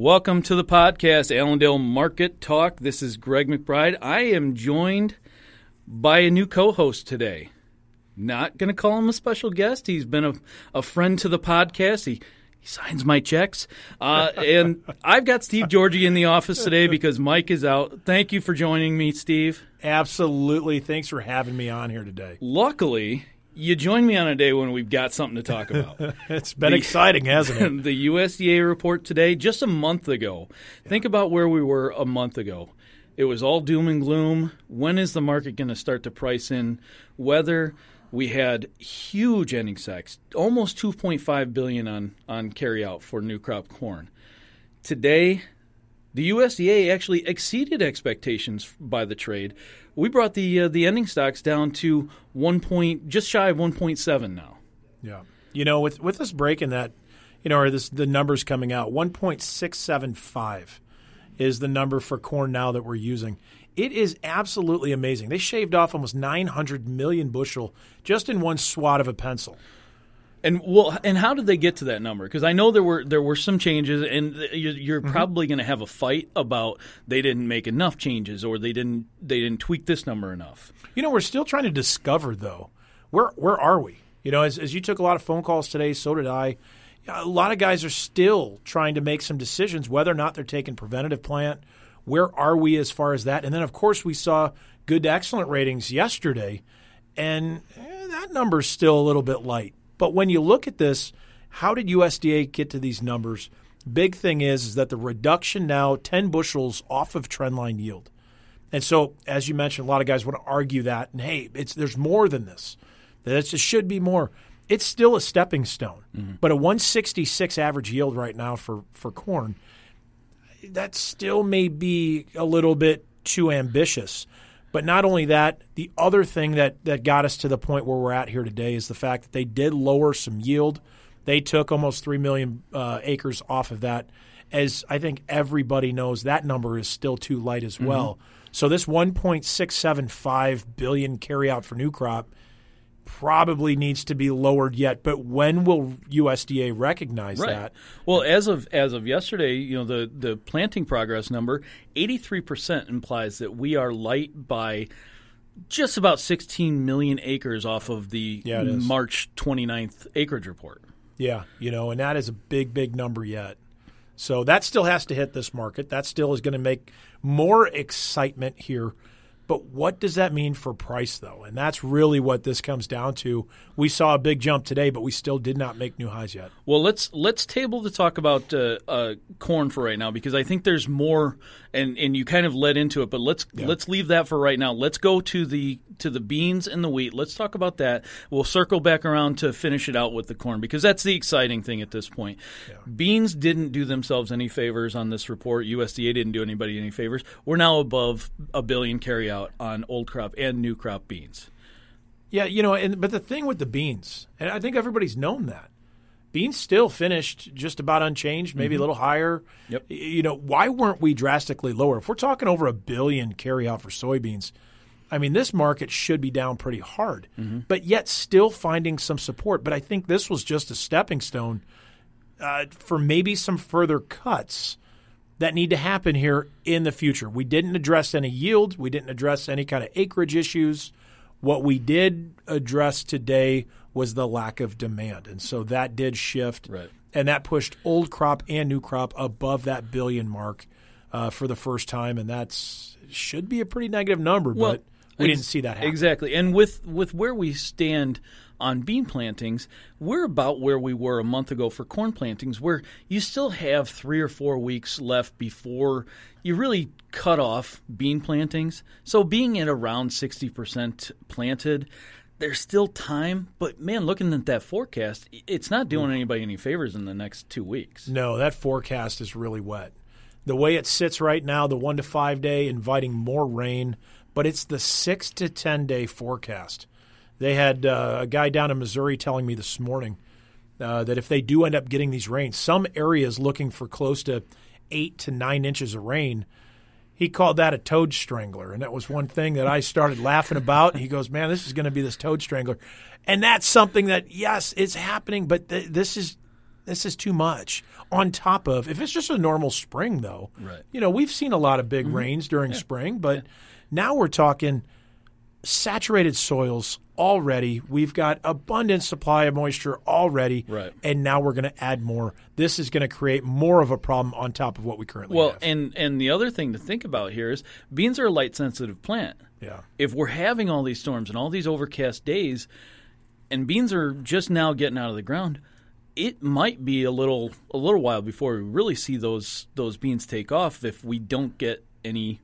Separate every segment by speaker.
Speaker 1: Welcome to the podcast, Allendale Market Talk. This is Greg McBride. I am joined by a new co host today. Not going to call him a special guest. He's been a, a friend to the podcast. He, he signs my checks. Uh, and I've got Steve Georgy in the office today because Mike is out. Thank you for joining me, Steve.
Speaker 2: Absolutely. Thanks for having me on here today.
Speaker 1: Luckily, you join me on a day when we've got something to talk about.
Speaker 2: it's been the, exciting, hasn't it?
Speaker 1: the USDA report today, just a month ago. Yeah. Think about where we were a month ago. It was all doom and gloom. When is the market going to start to price in weather? We had huge ending sacks, almost 2.5 billion on on carryout for new crop corn. Today, the USDA actually exceeded expectations by the trade. We brought the uh, the ending stocks down to one point, just shy of 1.7 now.
Speaker 2: Yeah, you know, with with us breaking that, you know, or this the numbers coming out, 1.675 is the number for corn now that we're using. It is absolutely amazing. They shaved off almost 900 million bushel just in one swat of a pencil.
Speaker 1: And well, and how did they get to that number? Because I know there were there were some changes, and you're, mm-hmm. probably going to have a fight about they didn't make enough changes or they didn't they didn't tweak this number enough.
Speaker 2: You know, we're still trying to discover though where where are we? You know, as, as you took a lot of phone calls today, so did I. A lot of guys are still trying to make some decisions whether or not they're taking preventative plant. Where are we as far as that? And then, of course, we saw good to excellent ratings yesterday, and eh, that number's still a little bit light. But when you look at this, how did USDA get to these numbers? Big thing is, is that the reduction now 10 bushels off of trendline yield. And so, as you mentioned, a lot of guys want to argue that, and hey, it's there's more than this. That should be more. It's still a stepping stone, mm-hmm. but a 166 average yield right now for for corn, that still may be a little bit too ambitious. But not only that, the other thing that, that got us to the point where we're at here today is the fact that they did lower some yield. They took almost 3 million uh, acres off of that. As I think everybody knows, that number is still too light as well. Mm-hmm. So this 1.675 billion carryout for new crop probably needs to be lowered yet. But when will USDA recognize
Speaker 1: right.
Speaker 2: that?
Speaker 1: Well, as of as of yesterday, you know the the planting progress number, eighty three percent implies that we are light by just about 16 million acres off of the yeah, March 29th acreage report.
Speaker 2: Yeah, you know, and that is a big, big number yet. So that still has to hit this market. That still is going to make more excitement here but what does that mean for price, though? And that's really what this comes down to. We saw a big jump today, but we still did not make new highs yet.
Speaker 1: Well, let's let's table the talk about uh, uh, corn for right now because I think there's more, and, and you kind of led into it. But let's yeah. let's leave that for right now. Let's go to the to the beans and the wheat. Let's talk about that. We'll circle back around to finish it out with the corn because that's the exciting thing at this point. Yeah. Beans didn't do themselves any favors on this report. USDA didn't do anybody any favors. We're now above a billion carryout out on old crop and new crop beans.
Speaker 2: Yeah, you know, and but the thing with the beans, and I think everybody's known that beans still finished just about unchanged, maybe mm-hmm. a little higher.
Speaker 1: Yep.
Speaker 2: You know, why weren't we drastically lower? If we're talking over a billion carry out for soybeans, I mean, this market should be down pretty hard, mm-hmm. but yet still finding some support. But I think this was just a stepping stone uh, for maybe some further cuts that need to happen here in the future. We didn't address any yield, we didn't address any kind of acreage issues. What we did address today was the lack of demand. And so that did shift.
Speaker 1: Right.
Speaker 2: And that pushed old crop and new crop above that billion mark uh, for the first time. And that's should be a pretty negative number, well, but we ex- didn't see that happen.
Speaker 1: Exactly. And with, with where we stand – on bean plantings, we're about where we were a month ago for corn plantings, where you still have three or four weeks left before you really cut off bean plantings. So being at around 60% planted, there's still time, but man, looking at that forecast, it's not doing mm. anybody any favors in the next two weeks.
Speaker 2: No, that forecast is really wet. The way it sits right now, the one to five day, inviting more rain, but it's the six to 10 day forecast. They had uh, a guy down in Missouri telling me this morning uh, that if they do end up getting these rains, some areas looking for close to eight to nine inches of rain. He called that a toad strangler, and that was one thing that I started laughing about. He goes, "Man, this is going to be this toad strangler," and that's something that yes, it's happening, but th- this is this is too much. On top of, if it's just a normal spring, though,
Speaker 1: Right.
Speaker 2: you know, we've seen a lot of big rains during spring, but now we're talking saturated soils already. We've got abundant supply of moisture already,
Speaker 1: Right.
Speaker 2: and now we're going to add more. This is going to create more of a problem on top of what we currently
Speaker 1: Well,
Speaker 2: have.
Speaker 1: Well, and and the other thing to think about here is beans are a light sensitive plant.
Speaker 2: yeah.
Speaker 1: If we're having all these storms and all these overcast days, and beans are just now getting out of the ground, it might be a little a little while before we really see those those beans take off if we don't get any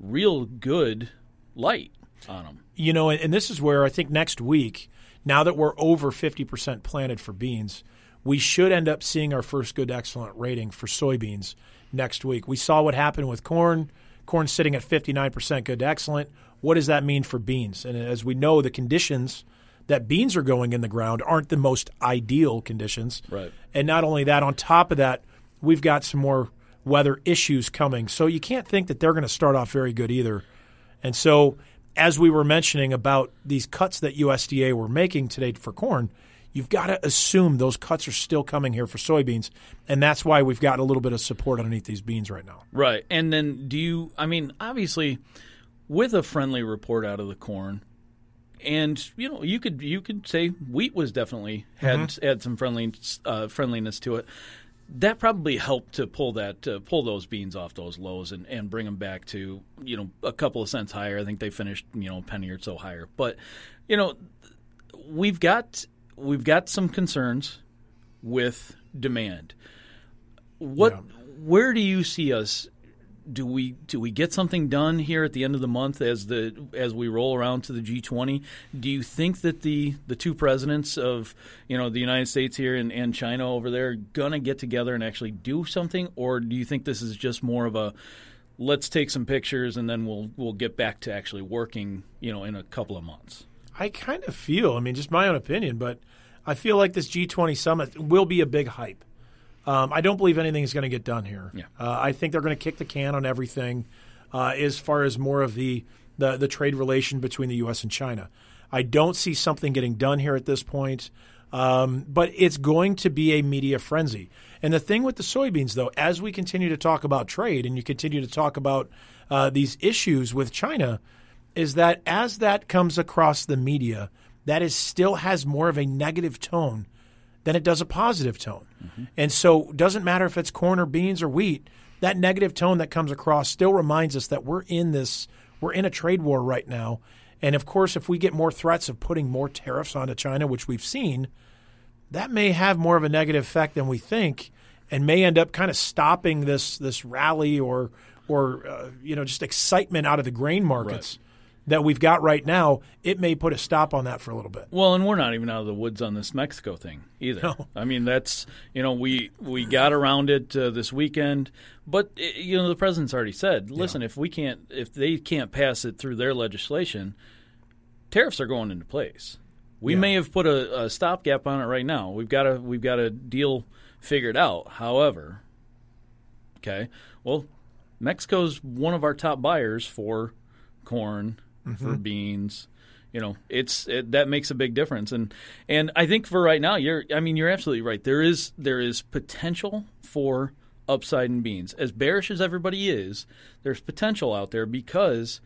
Speaker 1: real good light on them.
Speaker 2: You know, and, and this is where I think next week, now that we're over 50% planted for beans, we should end up seeing our first good excellent rating for soybeans next week. We saw what happened with corn. Corn sitting at 59% good to excellent. What does that mean for beans? And as we know, the conditions that beans are going in the ground aren't the most ideal conditions.
Speaker 1: Right.
Speaker 2: And not only that, on top of that, we've got some more weather issues coming. So you can't think that they're going to start off very good either. And so, as we were mentioning about these cuts that USDA were making today for corn, you've got to assume those cuts are still coming here for soybeans. And that's why we've got a little bit of support underneath these beans right now.
Speaker 1: Right. And then do you I mean, obviously with a friendly report out of the corn and you know, you could you could say wheat was definitely had had some friendly uh, friendliness to it. That probably helped to pull that uh, pull those beans off those lows and, and bring them back to you know a couple of cents higher. I think they finished you know a penny or so higher. But you know we've got we've got some concerns with demand. What
Speaker 2: Yeah.
Speaker 1: where do you see us do we do we get something done here at the end of the month as the as we roll around to the G20? Do you think that the the two presidents of you know the United States here and, and China over there are gonna get together and actually do something, or do you think this is just more of a let's take some pictures and then we'll we'll get back to actually working you know in a couple of months?
Speaker 2: I kind of feel, I mean, just my own opinion, but I feel like this G20 summit will be a big hype. Um, I don't believe anything is going to get done here.
Speaker 1: Yeah.
Speaker 2: Uh, I think they're going to kick the can on everything uh, as far as more of the, the, the trade relation between the U.S. and China. I don't see something getting done here at this point, um, but it's going to be a media frenzy. And the thing with the soybeans, though, as we continue to talk about trade and you continue to talk about uh, these issues with China, is that as that comes across the media, that is still has more of a negative tone than it does a positive tone. And so it doesn't matter if it's corn or beans or wheat, that negative tone that comes across still reminds us that we're in this we're in a trade war right now. And of course, if we get more threats of putting more tariffs onto China, which we've seen, that may have more of a negative effect than we think and may end up kind of stopping this this rally or or uh, you know just excitement out of the grain markets that we've got right now, it may put a stop on that for a little bit.
Speaker 1: Well, and we're not even out of the woods on this Mexico thing either.
Speaker 2: No.
Speaker 1: I mean, that's you know we we got around it uh, this weekend, but uh, you know the president's already said, listen, if we can't, if they can't pass it through their legislation, tariffs are going into place. We
Speaker 2: Yeah.
Speaker 1: may have put a, a stopgap on it right now. We've got a we've got a deal figured out. However, okay, well, Mexico's one of our top buyers for corn, for mm-hmm. beans. You know, it's it, that makes a big difference, and and I think for right now, you're. I mean, you're absolutely right. There is there is potential for upside in beans. As bearish as everybody is, there's potential out there because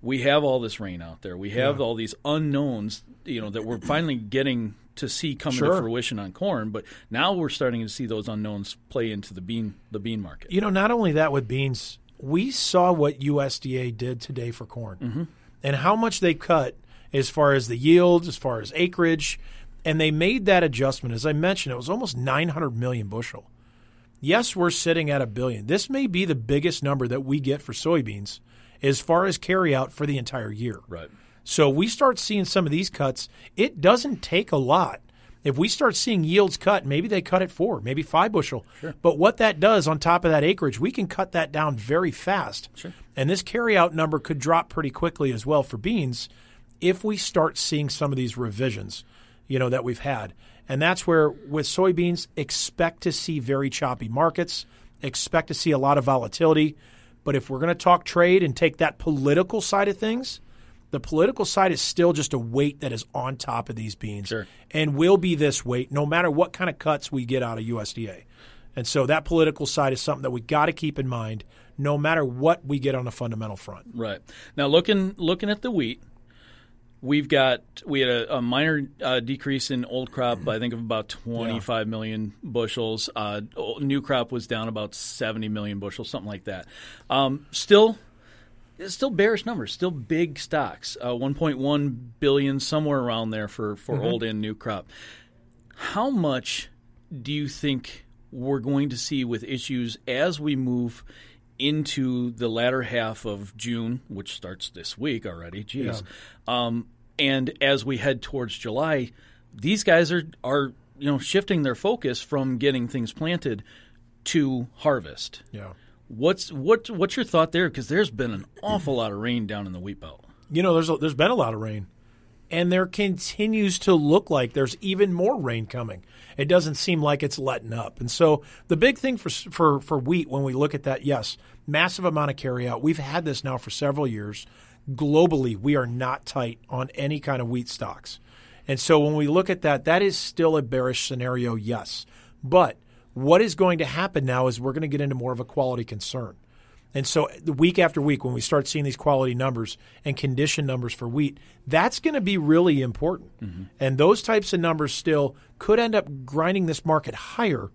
Speaker 1: we have all this rain out there. We have all these unknowns, you know, that we're finally getting to see coming
Speaker 2: Sure.
Speaker 1: into fruition on corn. But now we're starting to see those unknowns play into the bean the bean market.
Speaker 2: You know, not only that with beans, we saw what USDA did today for corn mm-hmm. And how much they cut as far as the yield, as far as acreage, and they made that adjustment. As I mentioned, it was almost 900 million bushel. Yes, we're sitting at a billion. This may be the biggest number that we get for soybeans as far as carryout for the entire year.
Speaker 1: Right.
Speaker 2: So we start seeing some of these cuts. It doesn't take a lot. If we start seeing yields cut, maybe they cut it four, maybe five bushel. But what that does on top of that acreage, we can cut that down very fast.
Speaker 1: Sure.
Speaker 2: And this carryout number could drop pretty quickly as well for beans if we start seeing some of these revisions, you know, that we've had. And that's where with soybeans, expect to see very choppy markets, expect to see a lot of volatility. But if we're going to talk trade and take that political side of things, The political side is still just a weight that is on top of these beans
Speaker 1: Sure.
Speaker 2: and will be this weight no matter what kind of cuts we get out of USDA. And so that political side is something that we got to keep in mind no matter what we get on the fundamental front.
Speaker 1: Right now, looking looking at the wheat, we've got we had a, a minor uh, decrease in old crop. I think of about twenty five million bushels. Uh, new crop was down about seventy million bushels, something like that. Um, still. It's still bearish numbers, still big stocks. Uh, 1.1 billion, somewhere around there for, for old and new crop. How much do you think we're going to see with issues as we move into the latter half of June, which starts this week already? Geez. Um, and as we head towards July, these guys are are you know shifting their focus from getting things planted to harvest.
Speaker 2: Yeah.
Speaker 1: What's what what's your thought there? Because there's been an awful lot of rain down in the wheat belt.
Speaker 2: You know, there's a, there's been a lot of rain, and there continues to look like there's even more rain coming. It doesn't seem like it's letting up, and so the big thing for for for wheat when we look at that, yes, massive amount of carryout. We've had this now for several years. Globally, we are not tight on any kind of wheat stocks, and so when we look at that, that is still a bearish scenario, yes. But what is going to happen now is we're going to get into more of a quality concern. And so the week after week, when we start seeing these quality numbers and condition numbers for wheat, that's going to be really important. Mm-hmm. And those types of numbers still could end up grinding this market higher,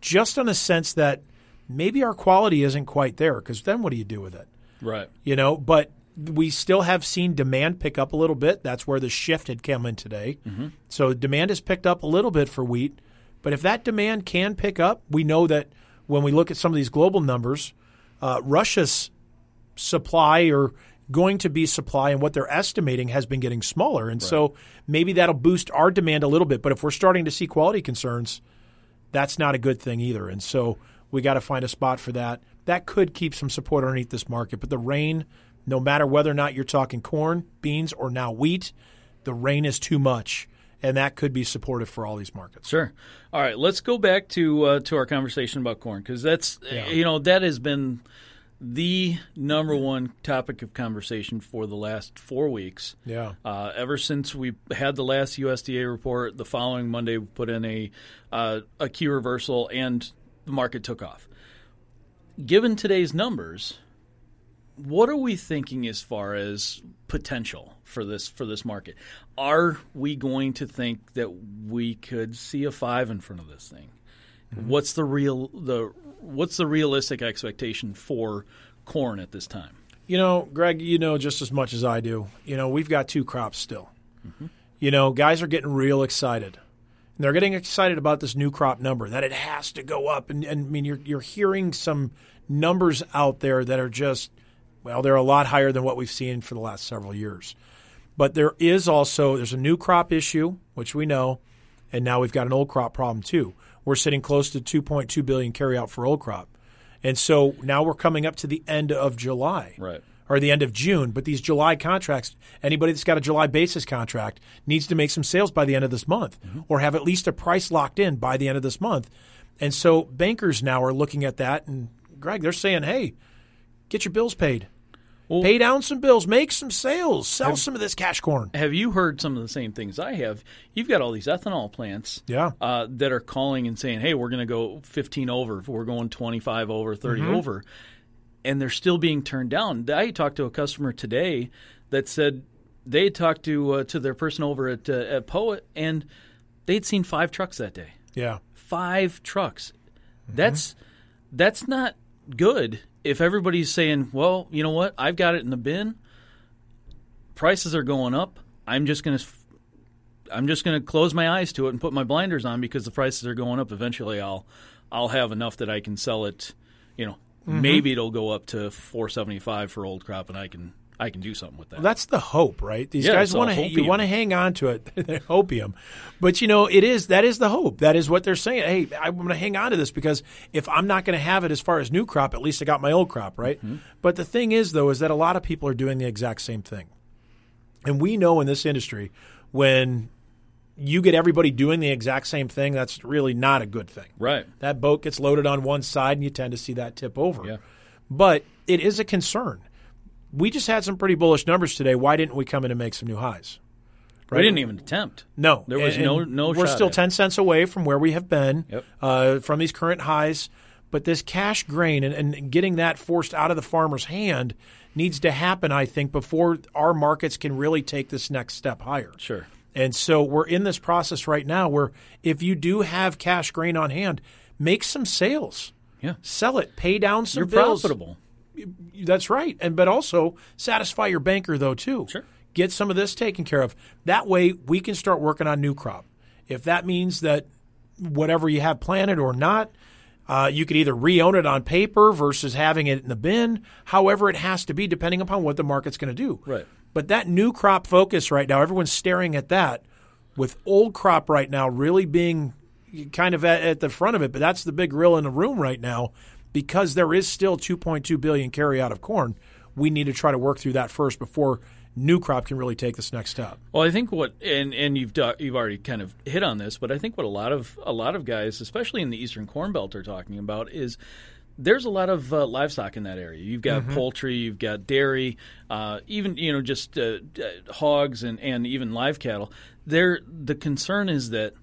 Speaker 2: just on the sense that maybe our quality isn't quite there. Because then what do you do with it?
Speaker 1: Right.
Speaker 2: You know, but we still have seen demand pick up a little bit. That's where the shift had come in today. Mm-hmm. So demand has picked up a little bit for wheat. But if that demand can pick up, we know that when we look at some of these global numbers, uh, Russia's supply or going to be supply and what they're estimating has been getting smaller. And so maybe that'll boost our demand a little bit. But if we're starting to see quality concerns, that's not a good thing either. And so we got to find a spot for that. That could keep some support underneath this market. But the rain, no matter whether or not you're talking corn, beans, or now wheat, the rain is too much. And that could be supportive for all these markets.
Speaker 1: Sure. All right, let's go back to uh, to our conversation about corn because that's
Speaker 2: Yeah.
Speaker 1: you know that has been the number one topic of conversation for the last four weeks.
Speaker 2: Yeah.
Speaker 1: Uh, ever since we had the last USDA report, the following Monday we put in a uh, a key reversal and the market took off. Given today's numbers, what are we thinking as far as potential for this for this market? Are we going to think that we could see a five in front of this thing? Mm-hmm. What's the real the what's the realistic expectation for corn at this time?
Speaker 2: You know, Greg, you know just as much as I do. You know, we've got two crops still. Mm-hmm. You know, guys are getting real excited. And they're getting excited about this new crop number that it has to go up. And, and I mean, you're you're hearing some numbers out there that are just well, they're a lot higher than what we've seen for the last several years. But there is also there's a new crop issue, which we know, and now we've got an old crop problem too. We're sitting close to 2.2 billion carryout for old crop, and so now we're coming up to the end of July,
Speaker 1: Right.
Speaker 2: or the end of June. But these July contracts, anybody that's got a July basis contract needs to make some sales by the end of this month, mm-hmm. or have at least a price locked in by the end of this month. And so bankers now are looking at that, and Greg, they're saying, "Hey, get your bills paid."
Speaker 1: Well-
Speaker 2: Pay down some bills, make some sales, sell some of this cash corn.
Speaker 1: Have you heard some of the same things I have? You've got all these ethanol plants
Speaker 2: Yeah.
Speaker 1: uh, that are calling and saying, "Hey, we're going to go 15 over. We're going 25 over, 30
Speaker 2: Mm-hmm.
Speaker 1: over," and they're still being turned down. I talked to a customer today that said they talked to uh, to their person over at uh, at Poet, and they'd seen five trucks that day.
Speaker 2: Yeah.
Speaker 1: Five trucks. That's that's not good. If everybody's saying, "Well, you know what? I've got it in the bin. Prices are going up. I'm just going to." I'm just going to close my eyes to it and put my blinders on because the prices are going up. Eventually, I'll I'll have enough that I can sell it. You know, mm-hmm. maybe it'll go up to 475 for old crop, and I can I can do something with that.
Speaker 2: Well, that's the hope, right? These
Speaker 1: Yeah,
Speaker 2: guys want to you want to hang on to it, They're hopium. But you know, it is that is the hope. That is what they're saying. Hey, I'm going to hang on to this because if I'm not going to have it as far as new crop, at least I got my old crop, right?
Speaker 1: Mm-hmm.
Speaker 2: But the thing is, though, is that a lot of people are doing the exact same thing, and we know in this industry when you get everybody doing the exact same thing, that's really not a good thing.
Speaker 1: right.
Speaker 2: That boat gets loaded on one side, and you tend to see that tip over.
Speaker 1: Yeah.
Speaker 2: But it is a concern. We just had some pretty bullish numbers today. Why didn't we come in and make some new highs?
Speaker 1: We didn't even attempt.
Speaker 2: No,
Speaker 1: there was
Speaker 2: and
Speaker 1: no no.
Speaker 2: We're still ten cents away from where we have been
Speaker 1: Yep.
Speaker 2: uh, from these current highs. But this cash grain and, and getting that forced out of the farmer's hand needs to happen, I think, before our markets can really take this next step higher.
Speaker 1: Sure.
Speaker 2: And so we're in this process right now where if you do have cash grain on hand, make some sales.
Speaker 1: Yeah.
Speaker 2: Sell it, pay down some
Speaker 1: You're
Speaker 2: bills.
Speaker 1: profitable.
Speaker 2: That's right. And but also satisfy your banker though too.
Speaker 1: Sure.
Speaker 2: Get some of this taken care of. That way we can start working on new crop. If that means that whatever you have planted or not, uh, you could either re-own it on paper versus having it in the bin. However, it has to be depending upon what the market's going to do.
Speaker 1: Right.
Speaker 2: But that new crop focus right now, everyone's staring at that. With old crop right now really being kind of at, at the front of it, but that's the big grill in the room right now because there is still 2.2 billion carry out of corn. We need to try to work through that first before new crop can really take this next step.
Speaker 1: Well, I think what and and you've do, you've already kind of hit on this, but I think what a lot of a lot of guys, especially in the Eastern Corn Belt, are talking about is there's a lot of uh, livestock in that area. You've got poultry, you've got dairy, uh, even you know just uh, uh, hogs and and even live cattle. There, the concern is that.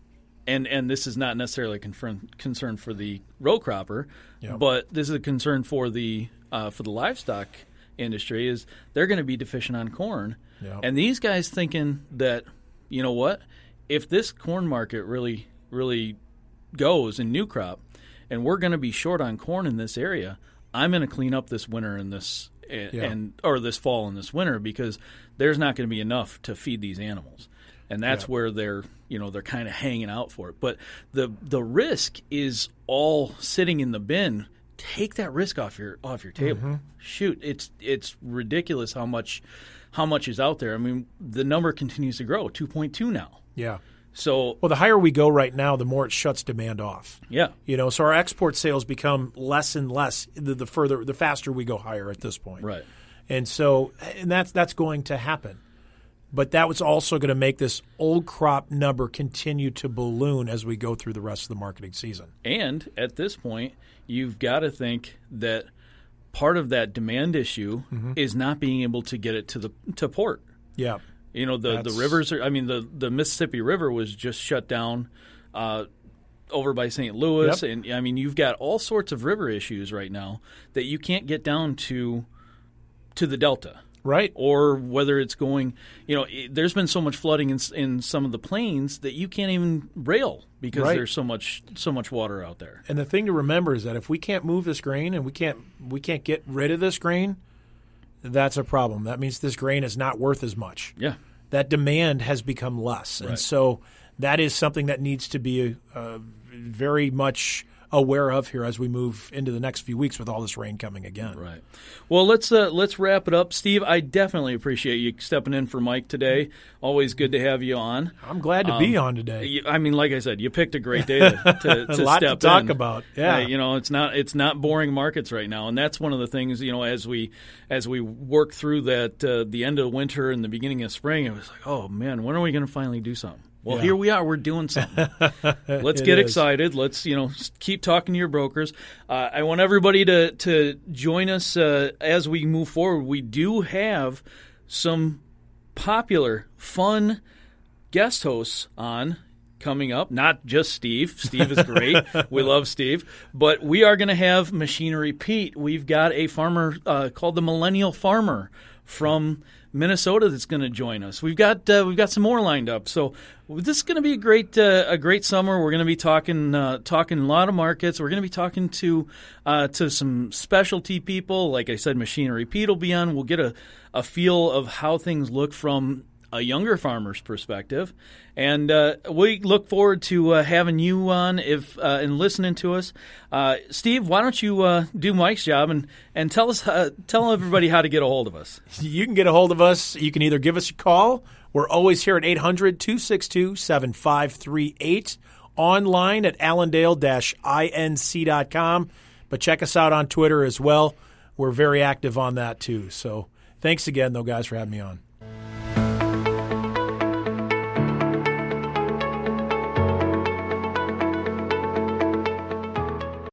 Speaker 1: And, and this is not necessarily a confirm, concern for the row cropper,
Speaker 2: Yep.
Speaker 1: but this is a concern for the uh, for the livestock industry. Is they're going to be deficient on corn,
Speaker 2: Yep.
Speaker 1: and these guys thinking that, you know what, if this corn market really, really goes in new crop, and we're going to be short on corn in this area, I'm going to clean up this winter in this and,
Speaker 2: Yeah.
Speaker 1: and or this fall and this winter because there's not going to be enough to feed these animals, and that's
Speaker 2: Yeah.
Speaker 1: where they're you know they're kind of hanging out for it. But the the risk is all sitting in the bin. Take that risk off your off your table.
Speaker 2: Mm-hmm.
Speaker 1: Shoot, it's it's ridiculous how much how much is out there. I mean, the number continues to grow, 2.2 now.
Speaker 2: Yeah.
Speaker 1: So,
Speaker 2: Well, the higher we go right now, the more it shuts demand off.
Speaker 1: yeah.
Speaker 2: You know, so our export sales become less and less the, the further, the faster we go higher at this point.
Speaker 1: Right.
Speaker 2: And so, and that's that's going to happen. But that was also going to make this old crop number continue to balloon as we go through the rest of the marketing season.
Speaker 1: And at this point, you've got to think that part of that demand issue
Speaker 2: Mm-hmm.
Speaker 1: is not being able to get it to the to port.
Speaker 2: Yeah.
Speaker 1: You know, the the rivers are. I mean, the the Mississippi River was just shut down. Uh, over by St. Louis,
Speaker 2: Yep.
Speaker 1: and I mean, you've got all sorts of river issues right now that you can't get down to to the Delta.
Speaker 2: Right.
Speaker 1: or whether it's going, you know, i there's been so much flooding in, in some of the plains that you can't even rail because
Speaker 2: Right.
Speaker 1: there's so much so much water out there.
Speaker 2: And the thing to remember is that if we can't move this grain and we can't we can't get rid of this grain, that's a problem. That means this grain is not worth as much.
Speaker 1: Yeah,
Speaker 2: That demand has become less, and so that is something that needs to be uh, very much aware of here as we move into the next few weeks with all this rain coming again.
Speaker 1: right. Well, let's uh, let's wrap it up, Steve. I definitely appreciate you stepping in for Mike today. Always good to have you on.
Speaker 2: I'm glad to be on today.
Speaker 1: I mean, like I said, you picked a great day to, to,
Speaker 2: A
Speaker 1: to
Speaker 2: lot to talk
Speaker 1: in.
Speaker 2: about. Yeah.
Speaker 1: Uh, you know, it's not it's not boring markets right now, and that's one of the things. You know, as we as we work through that uh, the end of winter and the beginning of spring, it was like, oh man, when are we going to finally do something? Well,
Speaker 2: Yeah.
Speaker 1: here we are. We're doing something. Let's get
Speaker 2: is.
Speaker 1: excited. Let's you know keep talking to your brokers. Uh, I want everybody to to join us uh, as we move forward. We do have some popular, fun guest hosts on coming up. Not just Steve. Steve is great. we love Steve. But we are going to have Machinery Pete. We've got a farmer uh, called the Millennial Farmer from Minnesota that's going to join us. We've got uh, we've got some more lined up. So this is going to be a great uh, a great summer. We're going to be talking uh, talking a lot of markets. We're going to be talking to uh, to some specialty people. Like I said, Machinery Pete will be on. We'll get a a feel of how things look from a younger farmer's perspective. And uh, we look forward to uh, having you on if uh, and listening to us. Uh, Steve, why don't you uh, do Mike's job and, and tell us uh, tell everybody how to get a hold of us.
Speaker 2: You can get a hold of us. You can either give us a call. We're always here at 800 262 7538. Online at allendale inc.com. But check us out on Twitter as well. We're very active on that too. So thanks again, though, guys, for having me on.